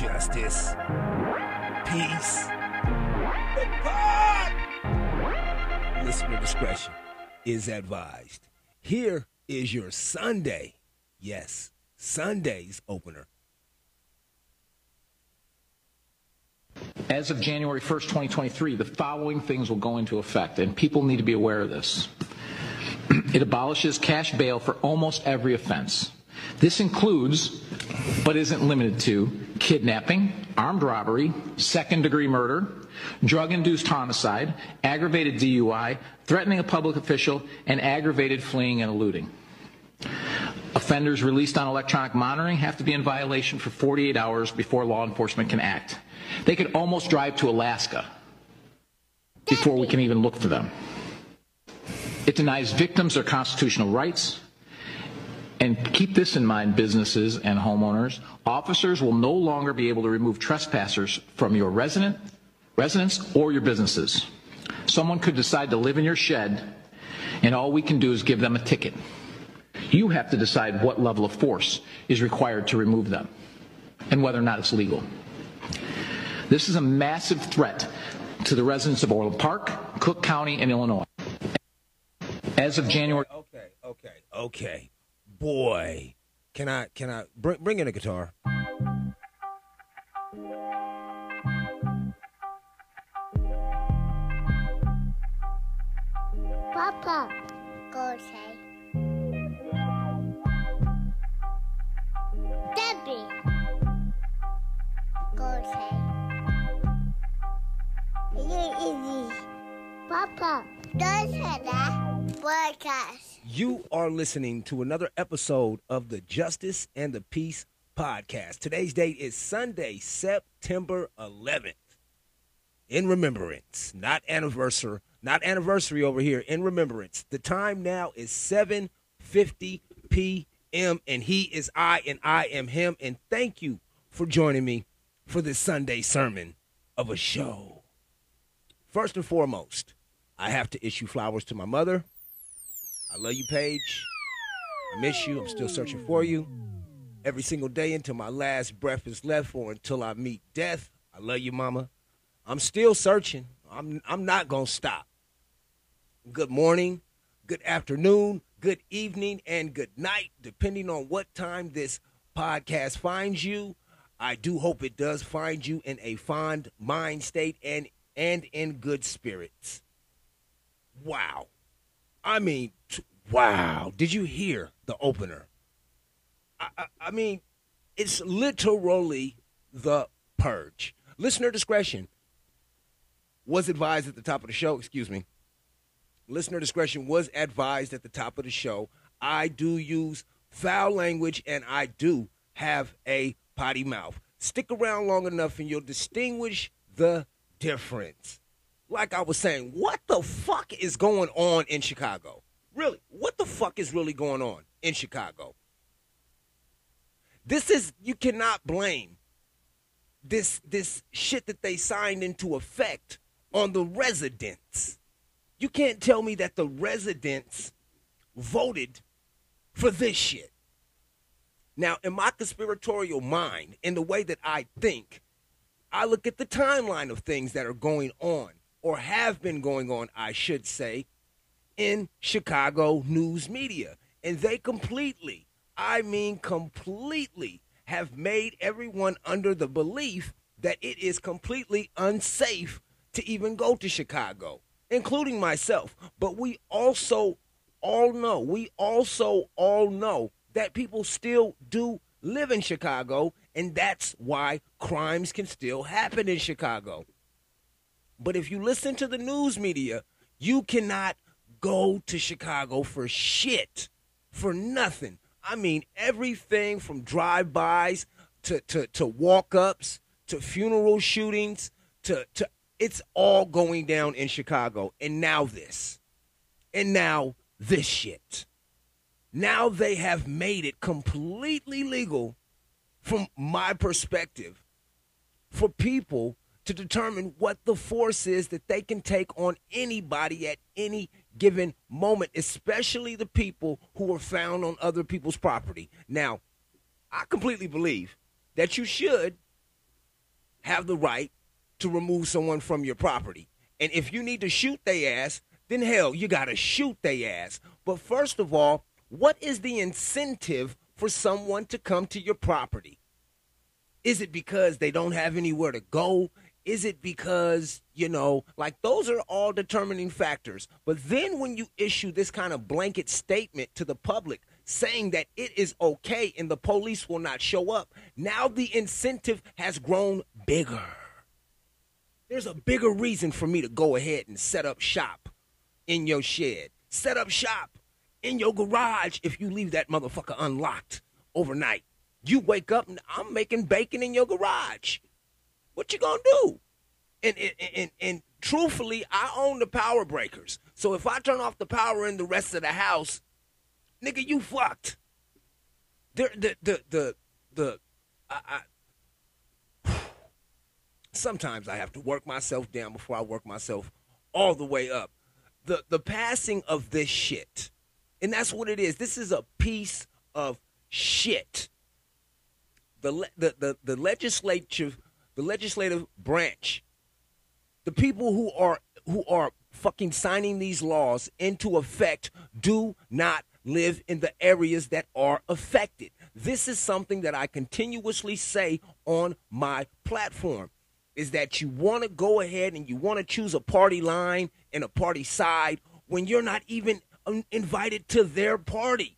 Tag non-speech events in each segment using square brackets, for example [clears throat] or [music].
justice, peace. Listener discretion is advised. Here is your Sunday, yes, Sunday's opener. As of January 1st, 2023, the following things will go into effect, and people need to be aware of this. [clears throat] It abolishes cash bail for almost every offense. This includes, but isn't limited to, kidnapping, armed robbery, second degree murder, drug induced homicide, aggravated DUI, threatening a public official, and aggravated fleeing and eluding. Offenders released on electronic monitoring have to be in violation for 48 hours before law enforcement can act. They could almost drive to Alaska before we can even look for them. It denies victims their constitutional rights. And keep this in mind, businesses and homeowners. Officers will no longer be able to remove trespassers from your resident, residence or your businesses. Someone could decide to live in your shed, and all we can do is give them a ticket. You have to decide what level of force is required to remove them and whether or not it's legal. This is a massive threat to the residents of Orland Park, Cook County, and Illinois. As of January. Okay, okay, okay. Boy, can I can I bring bring in a guitar? Papa, go say. Debbie, go say. Papa, don't say that. Podcast. You are listening to another episode of the Justice and the Peace podcast. Today's date is Sunday, September 11th. In remembrance, not anniversary, not anniversary over here. In remembrance, the time now is 7:50 p.m. and he is I and I am him. And thank you for joining me for this Sunday sermon of a show. First and foremost, I have to issue flowers to my mother. I love you, Paige. I miss you. I'm still searching for you. Every single day until my last breath is left or until I meet death. I love you, mama. I'm still searching. I'm I'm not gonna stop. Good morning, good afternoon, good evening, and good night, depending on what time this podcast finds you. I do hope it does find you in a fond mind state and and in good spirits. Wow. I mean, t- wow. Did you hear the opener? I, I, I mean, it's literally the purge. Listener discretion was advised at the top of the show. Excuse me. Listener discretion was advised at the top of the show. I do use foul language and I do have a potty mouth. Stick around long enough and you'll distinguish the difference. Like I was saying, what the fuck is going on in Chicago? Really, what the fuck is really going on in Chicago? This is you cannot blame this this shit that they signed into effect on the residents. You can't tell me that the residents voted for this shit. Now, in my conspiratorial mind, in the way that I think, I look at the timeline of things that are going on, or have been going on, I should say, in Chicago news media. And they completely, I mean completely, have made everyone under the belief that it is completely unsafe to even go to Chicago, including myself. But we also all know, we also all know that people still do live in Chicago, and that's why crimes can still happen in Chicago. But if you listen to the news media, you cannot go to Chicago for shit, for nothing. I mean, everything from drive-bys to, to, to walk-ups to funeral shootings to, to it's all going down in Chicago. And now this. And now this shit. Now they have made it completely legal from my perspective for people to determine what the force is that they can take on anybody at any given moment, especially the people who are found on other people's property. Now, I completely believe that you should have the right to remove someone from your property. And if you need to shoot they ass, then hell, you got to shoot they ass. But first of all, what is the incentive for someone to come to your property? Is it because they don't have anywhere to go? Is it because, you know, like those are all determining factors. But then when you issue this kind of blanket statement to the public saying that it is okay and the police will not show up, now the incentive has grown bigger. There's a bigger reason for me to go ahead and set up shop in your shed. Set up shop in your garage if you leave that motherfucker unlocked overnight. You wake up and I'm making bacon in your garage. What you gonna do? And and, and, and truthfully, I own the power breakers. So if I turn off the power in the rest of the house, nigga, you fucked. The the the the the I, I [sighs] sometimes I have to work myself down before I work myself all the way up. The the passing of this shit. And that's what it is. This is a piece of shit. The the the, the legislative the legislative branch, the people who are who are fucking signing these laws into effect do not live in the areas that are affected. This is something that I continuously say on my platform is that you want to go ahead and you want to choose a party line and a party side when you're not even um, invited to their party.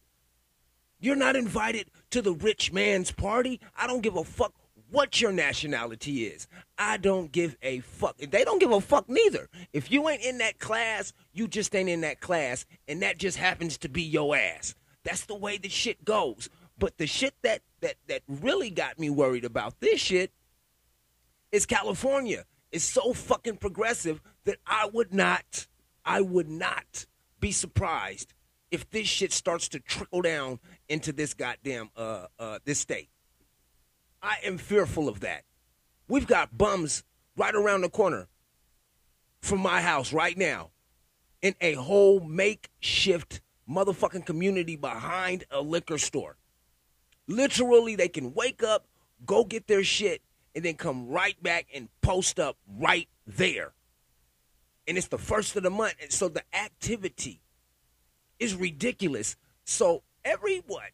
You're not invited to the rich man's party. I don't give a fuck what your nationality is. I don't give a fuck. They don't give a fuck neither. If you ain't in that class, you just ain't in that class, and that just happens to be your ass. That's the way the shit goes. But the shit that that that really got me worried about this shit is California. It's so fucking progressive that I would not, I would not be surprised if this shit starts to trickle down into this goddamn uh uh this state. I am fearful of that. We've got bums right around the corner from my house right now in a whole makeshift motherfucking community behind a liquor store. Literally, they can wake up, go get their shit, and then come right back and post up right there. And it's the first of the month. And so the activity is ridiculous. So every what?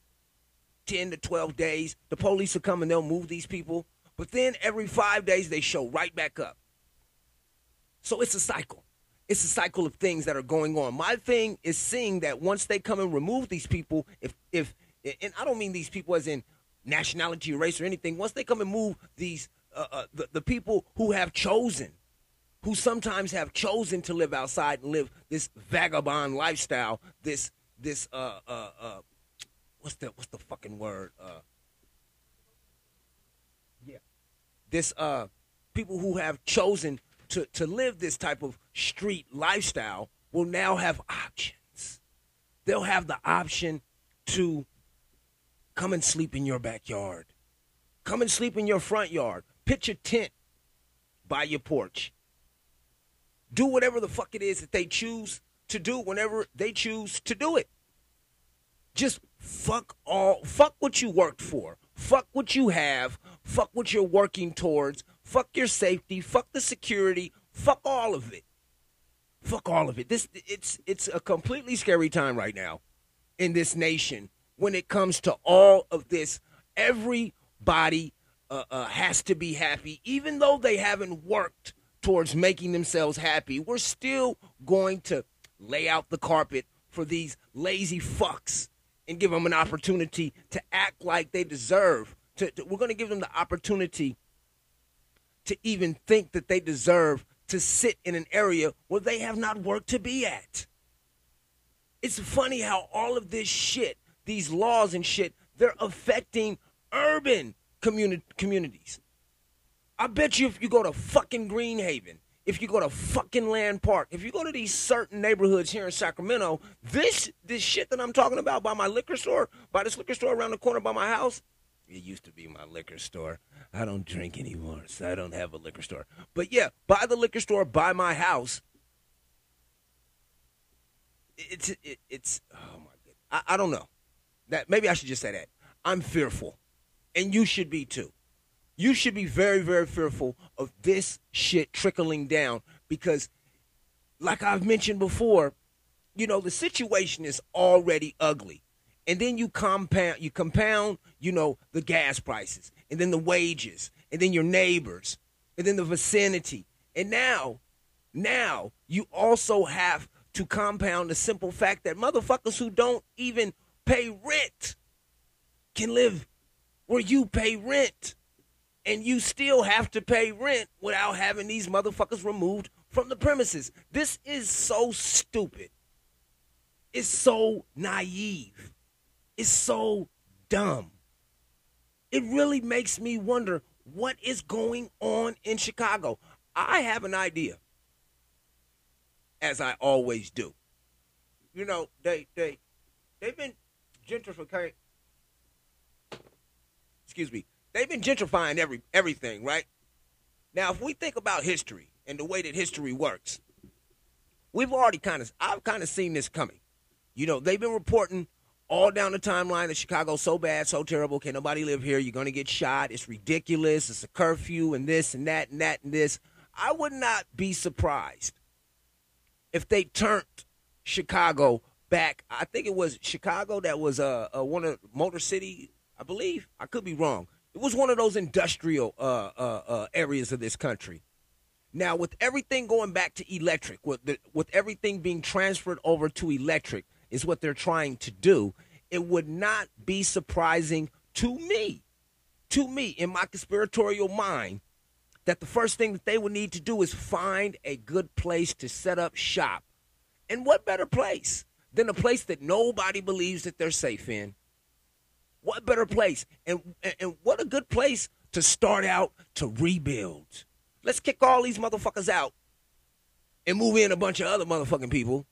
10 to 12 days, the police will come and they'll move these people. But then every five days, they show right back up. So it's a cycle. It's a cycle of things that are going on. My thing is seeing that once they come and remove these people, if if and I don't mean these people as in nationality, or race, or anything. Once they come and move these uh, uh, the, the people who have chosen, who sometimes have chosen to live outside and live this vagabond lifestyle, this this uh uh uh what's the what's the fucking word? Uh Yeah. This uh people who have chosen to, to live this type of street lifestyle will now have options. They'll have the option to come and sleep in your backyard. Come and sleep in your front yard. Pitch a tent by your porch. Do whatever the fuck it is that they choose to do whenever they choose to do it. Just fuck all fuck what you worked for. Fuck what you have. Fuck what you're working towards. Fuck your safety. Fuck the security. Fuck all of it. Fuck all of it. This it's it's a completely scary time right now in this nation when it comes to all of this. Everybody uh, uh, has to be happy, even though they haven't worked towards making themselves happy. We're still going to lay out the carpet for these lazy fucks and give them an opportunity to act like they deserve. To, to, we're going to give them the opportunity to even think that they deserve to sit in an area where they have not worked to be at. It's funny how all of this shit, these laws and shit, they're affecting urban communi- communities. I bet you if you go to fucking Greenhaven, if you go to fucking Land Park, if you go to these certain neighborhoods here in Sacramento, this this shit that I'm talking about by my liquor store, by this liquor store around the corner by my house, it used to be my liquor store. I don't drink anymore, so I don't have a liquor store. But yeah, by the liquor store by my house, it's it, it's oh my god, I, I don't know. That maybe I should just say that I'm fearful, and you should be too. You should be very, very fearful of this shit trickling down because, like I've mentioned before, you know, the situation is already ugly. And then you compound, you compound, you know, the gas prices, and then the wages, and then your neighbors, and then the vicinity. And now, now you also have to compound the simple fact that motherfuckers who don't even pay rent can live where you pay rent. And you still have to pay rent without having these motherfuckers removed from the premises. This is so stupid. It's so naive. It's so dumb. It really makes me wonder what is going on in Chicago. I have an idea, as I always do. You know, they they they've been gentrifying. Excuse me. They've been gentrifying every everything, right? Now, if we think about history and the way that history works, we've already kind of I've kind of seen this coming. You know, they've been reporting all down the timeline that Chicago's so bad, so terrible, can nobody live here? You're to get shot. It's ridiculous. It's a curfew and this and that and that and this. I would not be surprised if they turned Chicago back. I think it was Chicago that was uh, uh one of Motor City, I believe. I could be wrong. It was one of those industrial uh, uh, uh, areas of this country. Now, with everything going back to electric, with the, with everything being transferred over to electric, is what they're trying to do. It would not be surprising to me, to me, in my conspiratorial mind, that the first thing that they would need to do is find a good place to set up shop. And what better place than a place that nobody believes that they're safe in? What better place? And, and what a good place to start out to rebuild. Let's kick all these motherfuckers out and move in a bunch of other motherfucking people.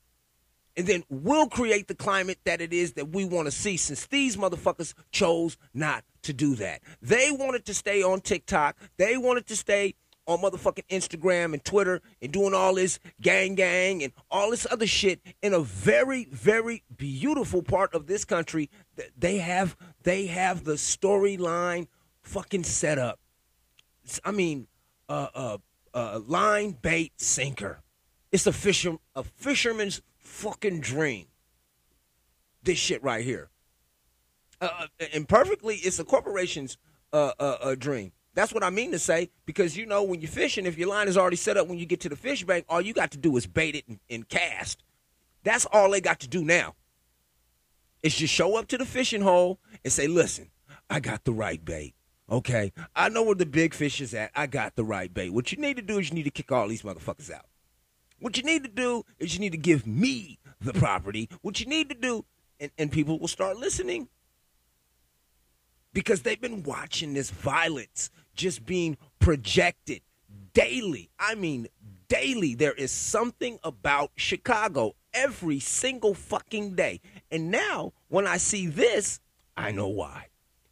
And then we'll create the climate that it is that we want to see since these motherfuckers chose not to do that. They wanted to stay on TikTok. They wanted to stay on motherfucking Instagram and Twitter and doing all this gang gang and all this other shit in a very very beautiful part of this country. They have they have the storyline fucking set up. I mean, uh, uh, uh, line bait sinker. It's a fisher a fisherman's fucking dream. This shit right here. Uh, uh and perfectly, it's a corporation's uh, uh, uh, dream. That's what I mean to say because you know when you're fishing, if your line is already set up when you get to the fish bank, all you got to do is bait it and, and cast. That's all they got to do now. Is just show up to the fishing hole and say, "Listen, I got the right bait. Okay, I know where the big fish is at. I got the right bait. What you need to do is you need to kick all these motherfuckers out. What you need to do is you need to give me the property. What you need to do, and, and people will start listening because they've been watching this violence just being projected daily. I mean, daily. There is something about Chicago every single fucking day. And now, when I see this, I know why.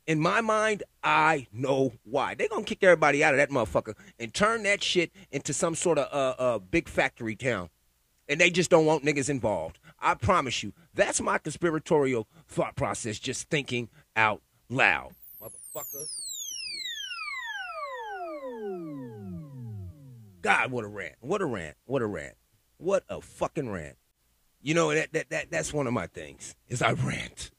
In my mind, I know why. They're going to kick everybody out of that motherfucker and turn that shit into some sort of uh, uh, big factory town. And they just don't want niggas involved. I promise you. That's my conspiratorial thought process, just thinking out loud. Motherfucker. God, what a rant. What a rant. What a rant. What a fucking rant. You know, that, that, that that's one of my things, is I rant.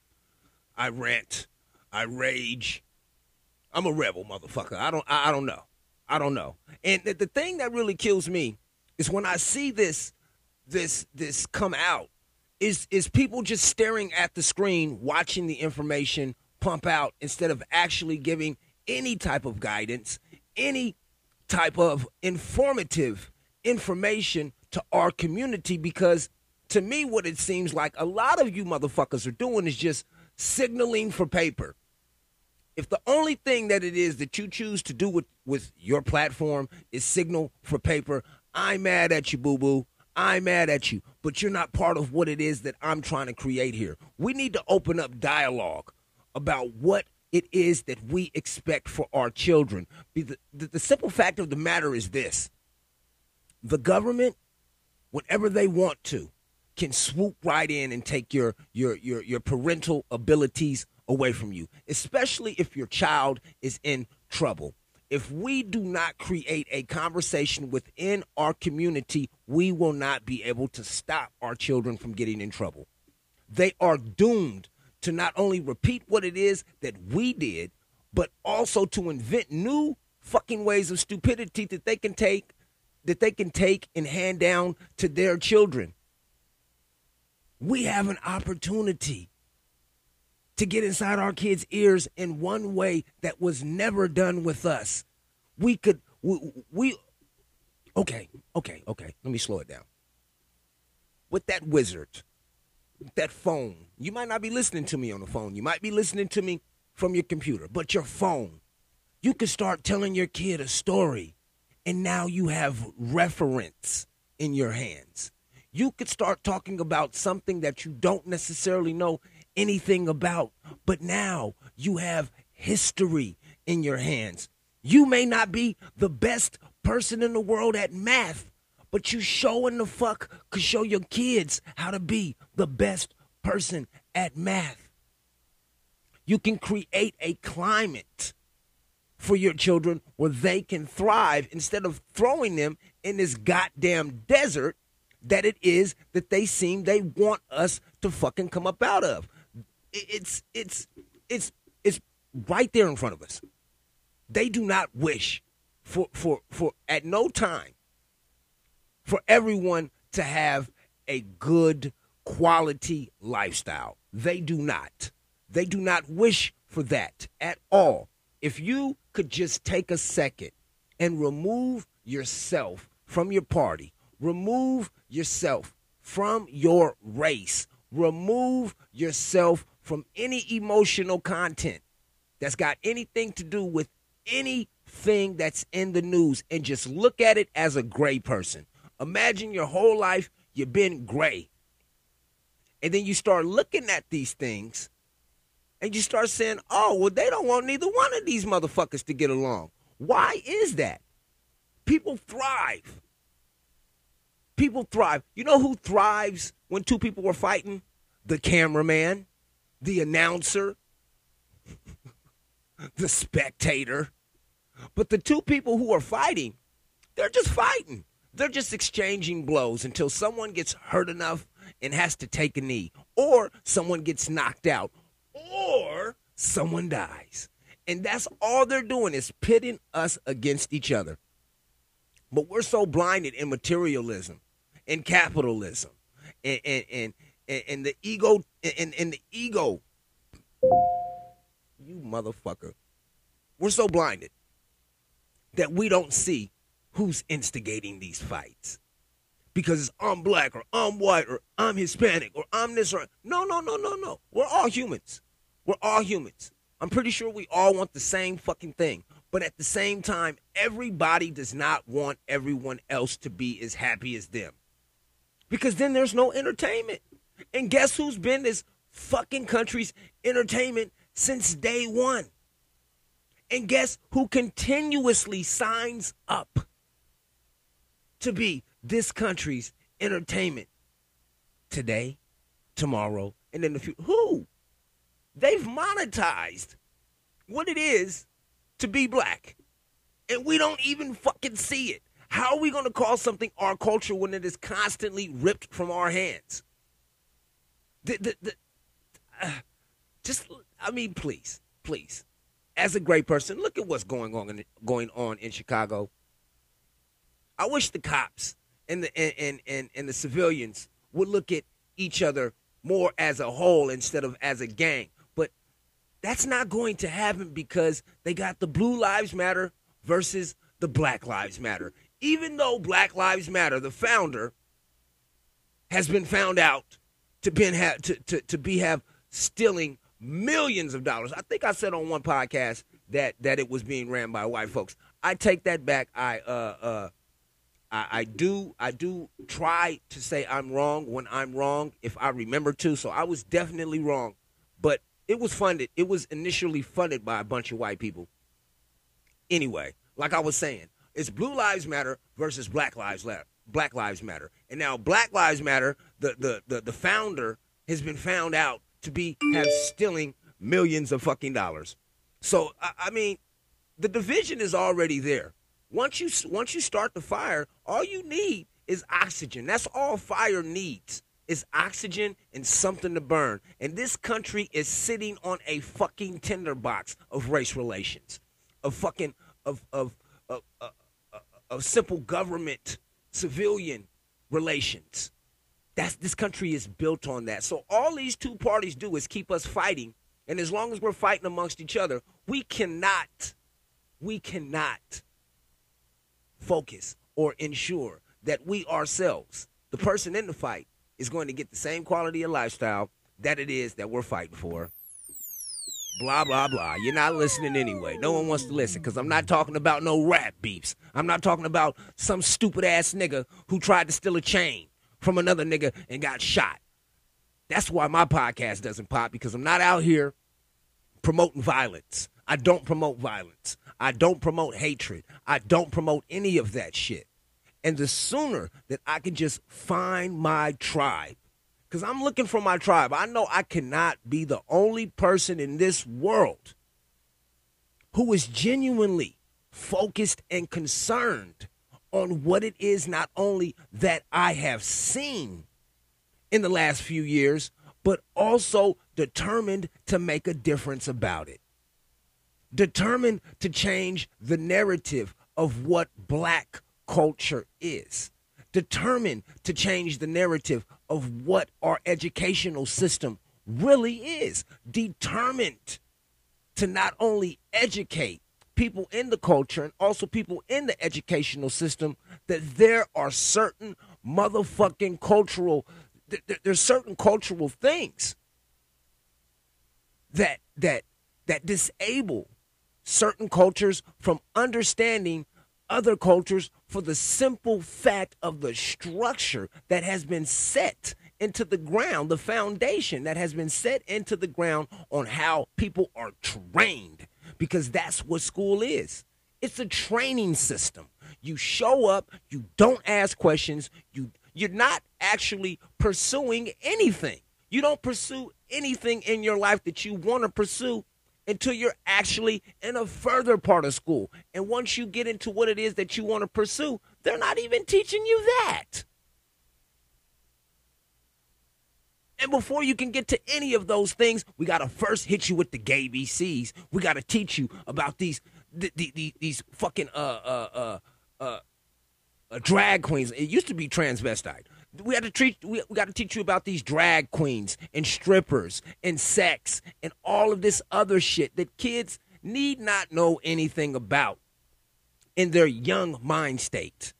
I rant. I rage. I'm a rebel, motherfucker. I don't I, I don't know. I don't know. And the, the thing that really kills me is when I see this this this come out is is people just staring at the screen watching the information pump out instead of actually giving any type of guidance, any type of informative information to our community because to me what it seems like a lot of you motherfuckers are doing is just signaling for paper. If the only thing that it is that you choose to do with, with your platform is signal for paper, I'm mad at you, boo boo. I'm mad at you, but you're not part of what it is that I'm trying to create here. We need to open up dialogue about what it is that we expect for our children. The, the, the simple fact of the matter is this the government, whenever they want to, can swoop right in and take your, your, your, your parental abilities away from you, especially if your child is in trouble. if we do not create a conversation within our community, we will not be able to stop our children from getting in trouble. They are doomed to not only repeat what it is that we did, but also to invent new fucking ways of stupidity that they can take that they can take and hand down to their children. We have an opportunity to get inside our kids' ears in one way that was never done with us. We could, we, we okay, okay, okay, let me slow it down. With that wizard, that phone, you might not be listening to me on the phone, you might be listening to me from your computer, but your phone, you could start telling your kid a story, and now you have reference in your hands. You could start talking about something that you don't necessarily know anything about, but now you have history in your hands. You may not be the best person in the world at math, but you showing the fuck could show your kids how to be the best person at math. You can create a climate for your children where they can thrive instead of throwing them in this goddamn desert that it is that they seem they want us to fucking come up out of. It's it's it's it's right there in front of us. They do not wish for for for at no time for everyone to have a good quality lifestyle. They do not. They do not wish for that at all. If you could just take a second and remove yourself from your party, remove yourself from your race, remove yourself from any emotional content that's got anything to do with anything that's in the news and just look at it as a gray person. Imagine your whole life you've been gray. And then you start looking at these things and you start saying, oh, well, they don't want neither one of these motherfuckers to get along. Why is that? People thrive. People thrive. You know who thrives when two people were fighting? The cameraman, the announcer, [laughs] the spectator. But the two people who are fighting, they're just fighting. They're just exchanging blows until someone gets hurt enough and has to take a knee, or someone gets knocked out, or someone dies. And that's all they're doing is pitting us against each other. But we're so blinded in materialism, in capitalism, and and and, and the ego and, and the ego. You motherfucker. We're so blinded that we don't see who's instigating these fights. Because it's I'm black or I'm white or I'm Hispanic or I'm this or no, no, no, no, no. We're all humans. We're all humans. I'm pretty sure we all want the same fucking thing. But at the same time, everybody does not want everyone else to be as happy as them. Because then there's no entertainment. And guess who's been this fucking country's entertainment since day one? And guess who continuously signs up to be this country's entertainment today, tomorrow, and in the future? Who? They've monetized what it is to be black. And we don't even fucking see it. How are we going to call something our culture when it is constantly ripped from our hands? The, the, the, uh, just, I mean, please, please. As a great person, look at what's going on in, going on in Chicago. I wish the cops and the and, and, and the civilians would look at each other more as a whole instead of as a gang. But that's not going to happen because they got the Blue Lives Matter versus the Black Lives Matter. Even though Black Lives Matter, the founder, has been found out to be have to, to, to be have stealing millions of dollars. I think I said on one podcast that that it was being ran by white folks. I take that back. I uh uh I, I do I do try to say I'm wrong when I'm wrong if I remember to. So I was definitely wrong. But it was funded. It was initially funded by a bunch of white people. Anyway, like I was saying, it's Blue Lives Matter versus Black Lives Matter. Black Lives Matter. And now Black Lives Matter, the the the, the founder has been found out to be have stealing millions of fucking dollars. So I, I mean, The division is already there. Once you once you start the fire, all you need is oxygen. That's all fire needs. Is oxygen and something to burn. And this country is sitting on a fucking tinderbox of race relations, of fucking of of of, of, of simple government civilian relations. That's this country is built on that. So all these two parties do is keep us fighting. And as long as we're fighting amongst each other, we cannot, we cannot focus or ensure that we ourselves, the person in the fight, is going to get the same quality of lifestyle that it is that we're fighting for. Blah, blah, blah. You're not listening anyway. No one wants to listen because I'm not talking about no rap beeps. I'm not talking about some stupid ass nigga who tried to steal a chain from another nigga and got shot. That's why my podcast doesn't pop because I'm not out here promoting violence. I don't promote violence. I don't promote hatred. I don't promote any of that shit. And the sooner that I can just find my tribe, because I'm looking for my tribe, I know I cannot be the only person in this world who is genuinely focused and concerned on what it is not only that I have seen in the last few years, but also determined to make a difference about it. Determined to change the narrative of what black culture is. Determined to change the narrative of what our educational system really is. Determined to not only educate people in the culture and also people in the educational system that there are certain motherfucking cultural there's certain cultural things that that that disable certain cultures from understanding other cultures for the simple fact of the structure that has been set into the ground, the foundation that has been set into the ground on how people are trained, because that's what school is. It's a training system. You show up, you don't ask questions, you you're not actually pursuing anything. You don't pursue anything in your life that you want to pursue until you're actually in a further part of school. And once you get into what it is that you want to pursue, they're not even teaching you that. And before you can get to any of those things, we got to first hit you with the gay BCs. We got to teach you about these the, the, the, these fucking uh uh uh uh, uh drag queens. It used to be transvestite we had to treat we, we got to teach you about these drag queens and strippers and sex and all of this other shit that kids need not know anything about in their young mind state.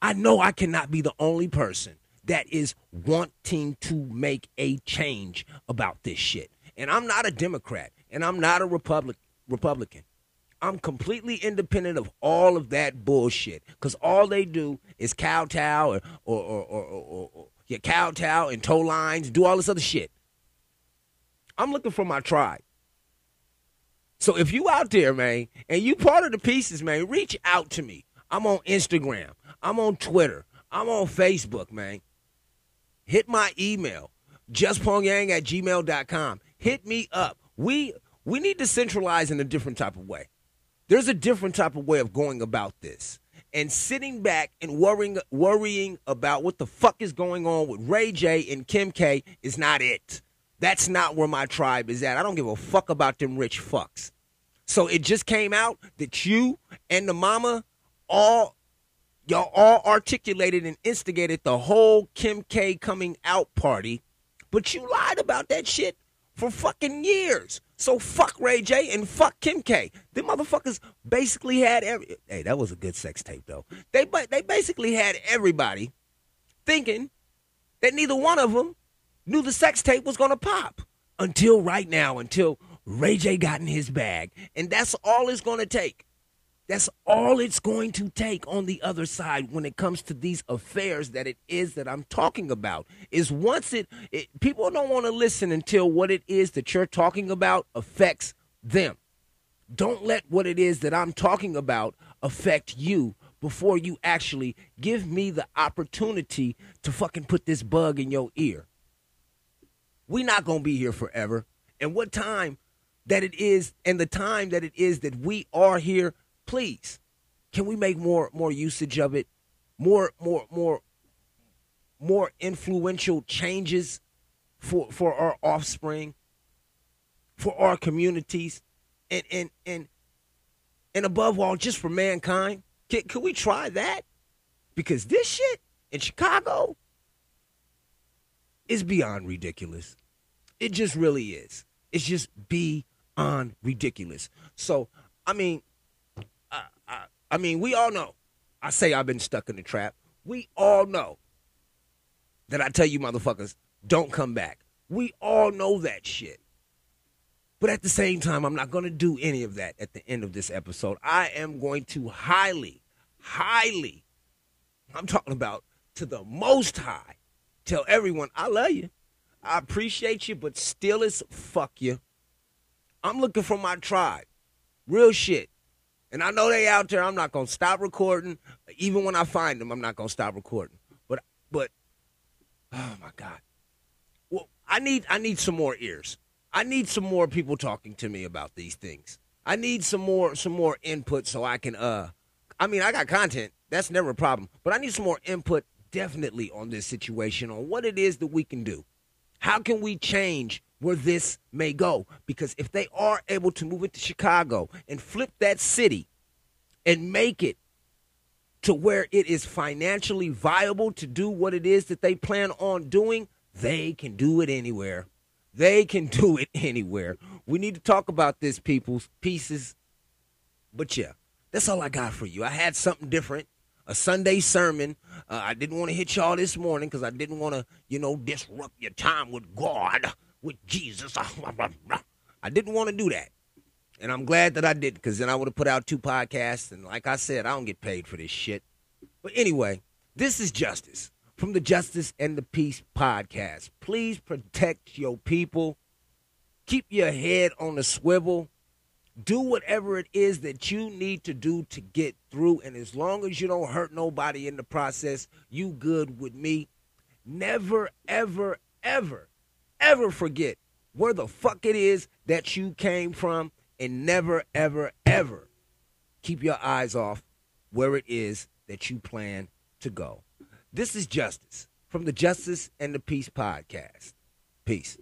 I know I cannot be the only person that is wanting to make a change about this shit. And I'm not a Democrat and I'm not a Republic Republican. I'm completely independent of all of that bullshit because all they do is kowtow or or or, or, or, or yeah, kowtow and toe lines, do all this other shit. I'm looking for my tribe. So if you out there, man, and you part of the pieces, man, reach out to me. I'm on Instagram. I'm on Twitter. I'm on Facebook, man. Hit my email, justpongyang at gmail.com. Hit me up. We we need to centralize in a different type of way. There's a different type of way of going about this. And sitting back and worrying worrying about what the fuck is going on with Ray J and Kim K is not it. That's not where my tribe is at. I don't give a fuck about them rich fucks. So it just came out that you and the mama all y'all all articulated and instigated the whole Kim K coming out party, but you lied about that shit for fucking years. So fuck Ray J and fuck Kim K. Them motherfuckers basically had every. Hey, that was a good sex tape though. They but they basically had everybody thinking that neither one of them knew the sex tape was gonna pop until right now, until Ray J got in his bag, and that's all it's gonna take. That's all it's going to take on the other side when it comes to these affairs that it is that I'm talking about. Is once it, it people don't want to listen until what it is that you're talking about affects them. Don't let what it is that I'm talking about affect you before you actually give me the opportunity to fucking put this bug in your ear. We're not going to be here forever. And what time that it is and the time that it is that we are here, please, can we make more more usage of it? More more more more influential changes for for our offspring, for our communities, and and and and above all, just for mankind. Can, can we try that? Because this shit in Chicago is beyond ridiculous. It just really is. It's just beyond ridiculous. So, I mean, I, mean, we all know. I say I've been stuck in the trap. We all know that I tell you motherfuckers, don't come back. We all know that shit. But at the same time, I'm not going to do any of that at the end of this episode. I am going to highly, highly, I'm talking about to the most high, tell everyone, I love you. I appreciate you, but still as fuck you. I'm looking for my tribe. Real shit. And I know they out there. I'm not gonna stop recording. Even when I find them, I'm not gonna stop recording. But but oh my God. Well, I need I need some more ears. I need some more people talking to me about these things. I need some more some more input so I can uh I mean I got content. That's never a problem. But I need some more input definitely on this situation, on what it is that we can do. How can we change where this may go? Because if they are able to move into Chicago and flip that city and make it to where it is financially viable to do what it is that they plan on doing, they can do it anywhere. They can do it anywhere. We need to talk about this, people's pieces. But yeah, that's all I got for you. I had something different a Sunday sermon. Uh, I didn't want to hit y'all this morning because I didn't want to, you know, disrupt your time with God, with Jesus. [laughs] I didn't want to do that. And I'm glad that I did because then I would have put out two podcasts. And like I said, I don't get paid for this shit. But anyway, this is Justice from the Justice and the Peace podcast. Please protect your people. Keep your head on the swivel do whatever it is that you need to do to get through and as long as you don't hurt nobody in the process you good with me never ever ever ever forget where the fuck it is that you came from and never ever ever keep your eyes off where it is that you plan to go. This is justice from the justice and the peace podcast. Peace